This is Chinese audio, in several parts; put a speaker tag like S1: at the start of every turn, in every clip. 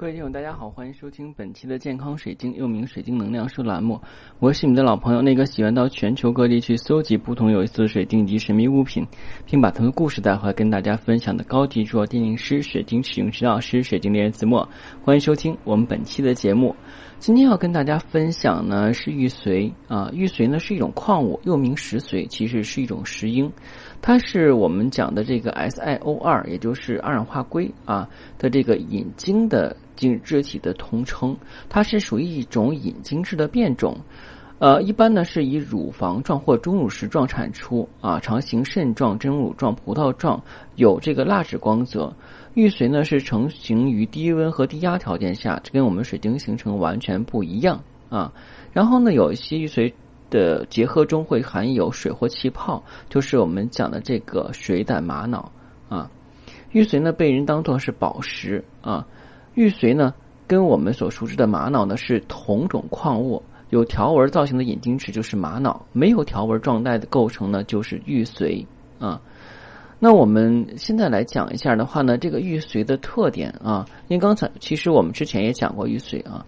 S1: 各位听友，大家好，欢迎收听本期的健康水晶，又名水晶能量书栏目。我是你们的老朋友，那个喜欢到全球各地去搜集不同有意思的水晶及神秘物品，并把它们的故事带回来跟大家分享的高级珠宝鉴定师、水晶使用指导师、水晶猎人子墨。欢迎收听我们本期的节目。今天要跟大家分享呢是玉髓啊，玉髓呢是一种矿物，又名石髓，其实是一种石英，它是我们讲的这个 SiO 二，也就是二氧化硅啊的这个引晶的。晶质体的通称，它是属于一种引晶质的变种，呃，一般呢是以乳房状或钟乳石状产出，啊，常形肾状、真乳状、葡萄状，有这个蜡质光泽。玉髓呢是成型于低温和低压条件下，这跟我们水晶形成完全不一样啊。然后呢，有一些玉髓的结合中会含有水或气泡，就是我们讲的这个水胆玛瑙啊。玉髓呢被人当作是宝石啊。玉髓呢，跟我们所熟知的玛瑙呢是同种矿物，有条纹造型的眼睛石就是玛瑙，没有条纹状态的构成呢就是玉髓啊。那我们现在来讲一下的话呢，这个玉髓的特点啊，因为刚才其实我们之前也讲过玉髓啊。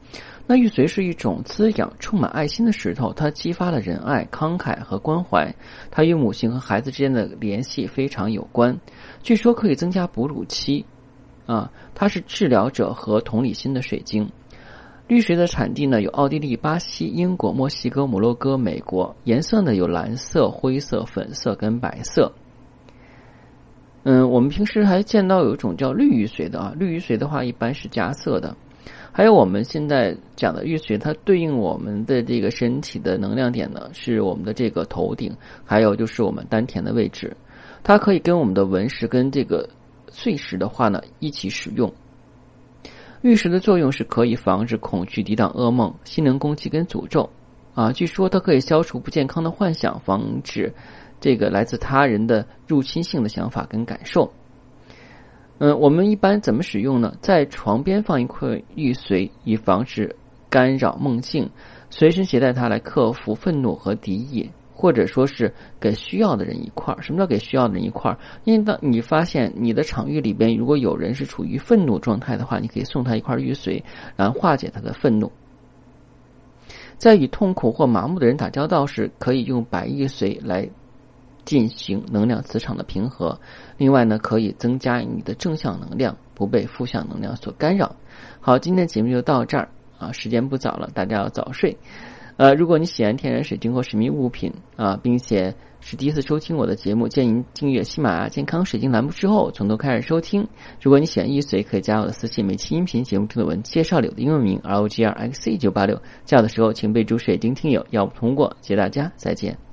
S1: 那玉髓是一种滋养、充满爱心的石头，它激发了仁爱、慷慨和关怀，它与母性和孩子之间的联系非常有关，据说可以增加哺乳期。啊，它是治疗者和同理心的水晶。绿髓的产地呢有奥地利、巴西、英国、墨西哥、摩洛哥、美国。颜色呢有蓝色、灰色、粉色跟白色。嗯，我们平时还见到有一种叫绿玉髓的啊，绿玉髓的话一般是加色的。还有我们现在讲的玉髓，它对应我们的这个身体的能量点呢是我们的这个头顶，还有就是我们丹田的位置。它可以跟我们的纹石跟这个。碎石的话呢，一起使用。玉石的作用是可以防止恐惧、抵挡噩梦、心灵攻击跟诅咒。啊，据说它可以消除不健康的幻想，防止这个来自他人的入侵性的想法跟感受。嗯，我们一般怎么使用呢？在床边放一块玉髓，以防止干扰梦境；随身携带它来克服愤怒和敌意。或者说是给需要的人一块儿。什么叫给需要的人一块儿？因为当你发现你的场域里边如果有人是处于愤怒状态的话，你可以送他一块玉髓，然后化解他的愤怒。在与痛苦或麻木的人打交道时，可以用白玉髓来进行能量磁场的平和。另外呢，可以增加你的正向能量，不被负向能量所干扰。好，今天节目就到这儿啊，时间不早了，大家要早睡。呃，如果你喜欢天然水晶或神秘物品啊，并且是第一次收听我的节目，建议您订阅喜马拉雅健康水晶栏目之后，从头开始收听。如果你喜欢易碎，可以加我的私信，每期音频节目中的文介绍里的英文名 R O G R X C 九八六，加的时候请备注水晶听友，要不通过。谢谢大家，再见。